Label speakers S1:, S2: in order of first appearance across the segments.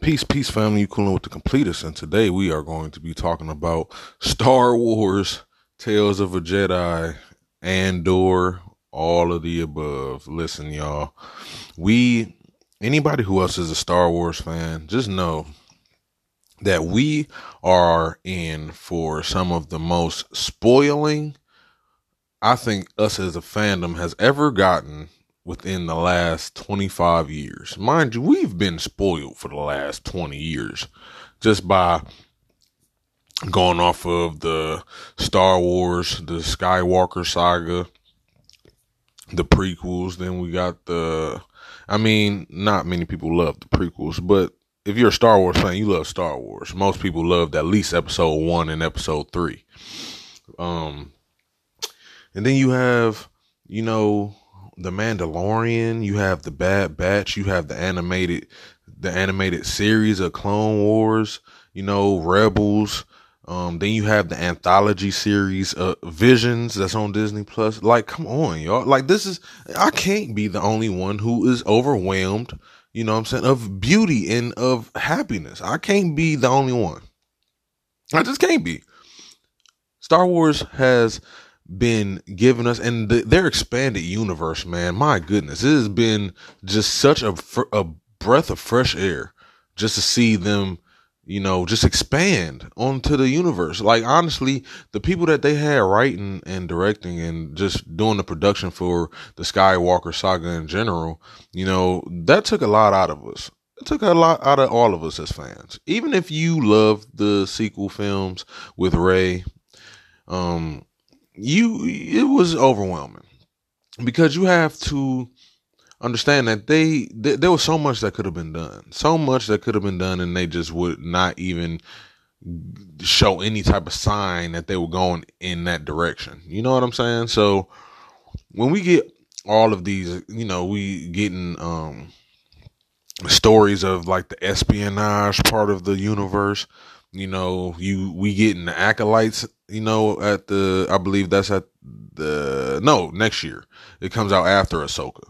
S1: Peace, peace, family. You cooling with the completist, and today we are going to be talking about Star Wars, Tales of a Jedi, Andor, all of the above. Listen, y'all, we anybody who else is a Star Wars fan, just know that we are in for some of the most spoiling I think us as a fandom has ever gotten within the last 25 years. Mind you, we've been spoiled for the last 20 years just by going off of the Star Wars, the Skywalker saga, the prequels. Then we got the, I mean, not many people love the prequels, but if you're a Star Wars fan, you love Star Wars. Most people loved at least episode one and episode three. Um, and then you have, you know, the Mandalorian, you have the Bad Batch, you have the animated the animated series of Clone Wars, you know, Rebels. Um, then you have the anthology series uh Visions that's on Disney Plus. Like, come on, y'all. Like this is I can't be the only one who is overwhelmed, you know what I'm saying, of beauty and of happiness. I can't be the only one. I just can't be. Star Wars has been giving us and the, their expanded universe, man. My goodness, it has been just such a a breath of fresh air just to see them, you know, just expand onto the universe. Like honestly, the people that they had writing and directing and just doing the production for the Skywalker saga in general, you know, that took a lot out of us. It took a lot out of all of us as fans. Even if you love the sequel films with Rey, um, you it was overwhelming because you have to understand that they th- there was so much that could have been done so much that could have been done and they just would not even show any type of sign that they were going in that direction. You know what i'm saying? So when we get all of these you know we getting um stories of like the espionage part of the universe you know, you we getting the acolytes, you know, at the I believe that's at the no, next year. It comes out after Ahsoka.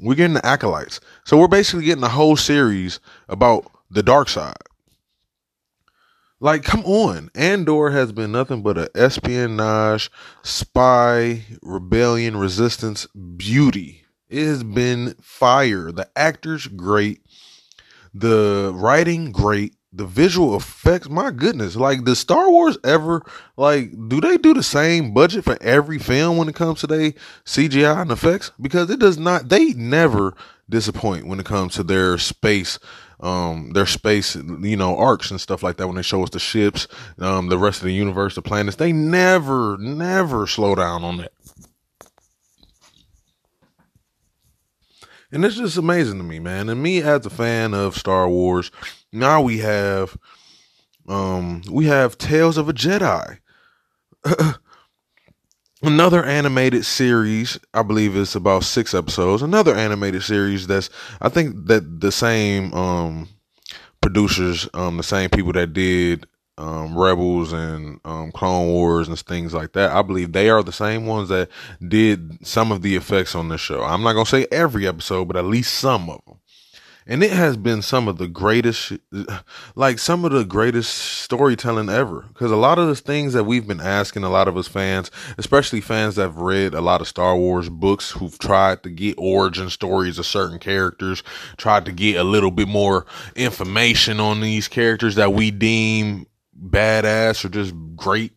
S1: We're getting the acolytes. So we're basically getting a whole series about the dark side. Like, come on. Andor has been nothing but an espionage, spy, rebellion, resistance beauty. It has been fire. The actors great. The writing great the visual effects, my goodness, like does Star Wars ever like do they do the same budget for every film when it comes to their CGI and effects? Because it does not they never disappoint when it comes to their space um their space you know arcs and stuff like that when they show us the ships um the rest of the universe the planets they never never slow down on that and it's just amazing to me man and me as a fan of star wars now we have um we have Tales of a Jedi. another animated series, I believe it's about 6 episodes. Another animated series that's I think that the same um producers, um the same people that did um, Rebels and um, Clone Wars and things like that. I believe they are the same ones that did some of the effects on the show. I'm not gonna say every episode, but at least some of them and it has been some of the greatest like some of the greatest storytelling ever because a lot of the things that we've been asking a lot of us fans especially fans that have read a lot of star wars books who've tried to get origin stories of certain characters tried to get a little bit more information on these characters that we deem badass or just great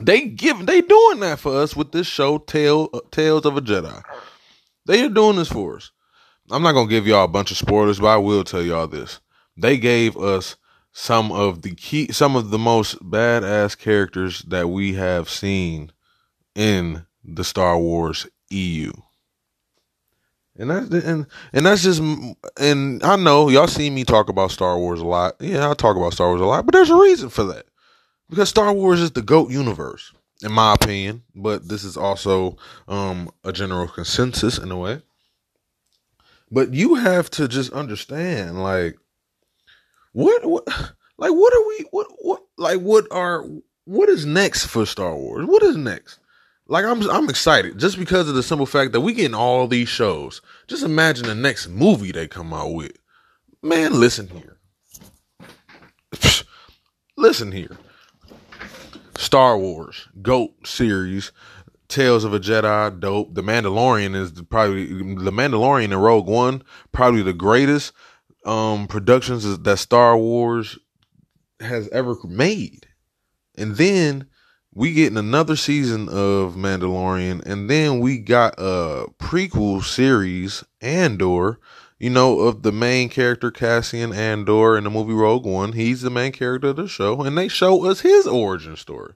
S1: they give they doing that for us with this show Tale, uh, tales of a jedi they are doing this for us I'm not gonna give y'all a bunch of spoilers, but I will tell y'all this. They gave us some of the key some of the most badass characters that we have seen in the Star Wars EU. And that's and and that's just and I know y'all see me talk about Star Wars a lot. Yeah, I talk about Star Wars a lot, but there's a reason for that. Because Star Wars is the GOAT universe, in my opinion. But this is also um, a general consensus in a way. But you have to just understand, like, what, what, like, what are we, what, what, like, what are, what is next for Star Wars? What is next? Like, I'm, I'm excited just because of the simple fact that we getting all these shows. Just imagine the next movie they come out with. Man, listen here. listen here. Star Wars, GOAT series, Tales of a Jedi, dope. The Mandalorian is probably the Mandalorian and Rogue One, probably the greatest um productions that Star Wars has ever made. And then we getting another season of Mandalorian, and then we got a prequel series, Andor, you know, of the main character Cassian Andor in the movie Rogue One. He's the main character of the show, and they show us his origin story.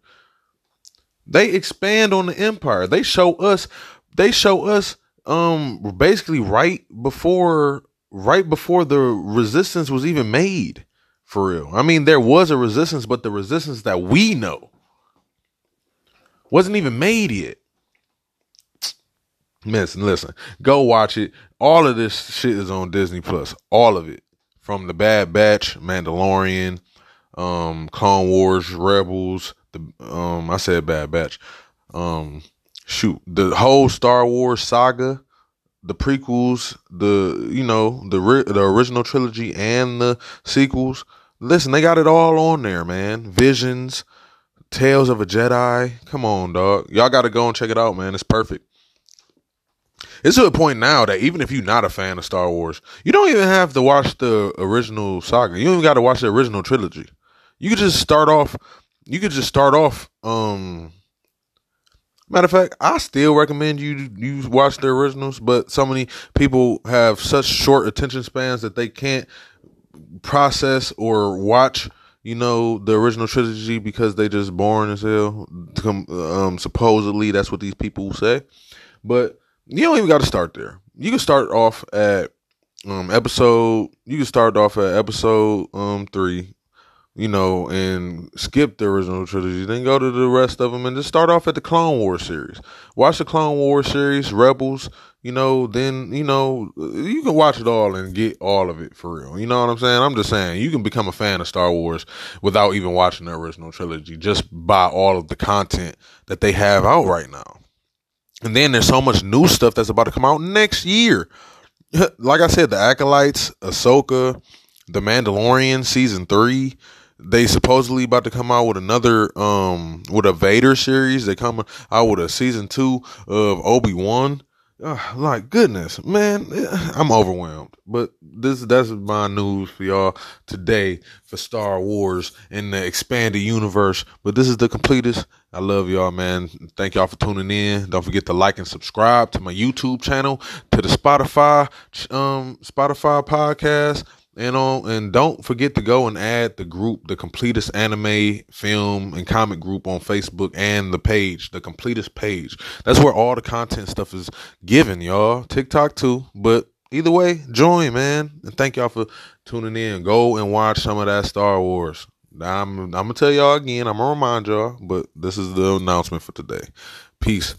S1: They expand on the empire. They show us they show us um basically right before right before the resistance was even made for real. I mean there was a resistance but the resistance that we know wasn't even made yet. Listen, listen. Go watch it. All of this shit is on Disney Plus. All of it. From the Bad Batch, Mandalorian, um, Clone Wars, Rebels, the um I said Bad Batch. Um shoot, the whole Star Wars saga, the prequels, the you know, the the original trilogy and the sequels. Listen, they got it all on there, man. Visions, Tales of a Jedi. Come on, dog. Y'all got to go and check it out, man. It's perfect. It's to a point now that even if you're not a fan of Star Wars, you don't even have to watch the original saga. You don't even got to watch the original trilogy. You could just start off you could just start off. Um, matter of fact, I still recommend you you watch the originals, but so many people have such short attention spans that they can't process or watch you know the original trilogy because they just boring as hell. Um, supposedly that's what these people say, but you don't even got to start there. You can start off at um episode. You can start off at episode um three you know, and skip the original trilogy, then go to the rest of them and just start off at the Clone Wars series. Watch the Clone Wars series, Rebels, you know, then, you know, you can watch it all and get all of it for real. You know what I'm saying? I'm just saying, you can become a fan of Star Wars without even watching the original trilogy, just by all of the content that they have out right now. And then there's so much new stuff that's about to come out next year. like I said, the Acolytes, Ahsoka, The Mandalorian season three, they supposedly about to come out with another um with a Vader series. They come out with a season two of Obi Wan. Uh, like goodness, man, I'm overwhelmed. But this that's my news for y'all today for Star Wars in the expanded universe. But this is the completist. I love y'all, man. Thank y'all for tuning in. Don't forget to like and subscribe to my YouTube channel, to the Spotify um Spotify podcast and on and don't forget to go and add the group the completist anime film and comic group on facebook and the page the completist page. That's where all the content stuff is given y'all. Tiktok too. But either way join man. And thank y'all for tuning in. Go and watch some of that star wars. I'm, I'm gonna tell y'all again i'm gonna remind y'all but this is the announcement for today. Peace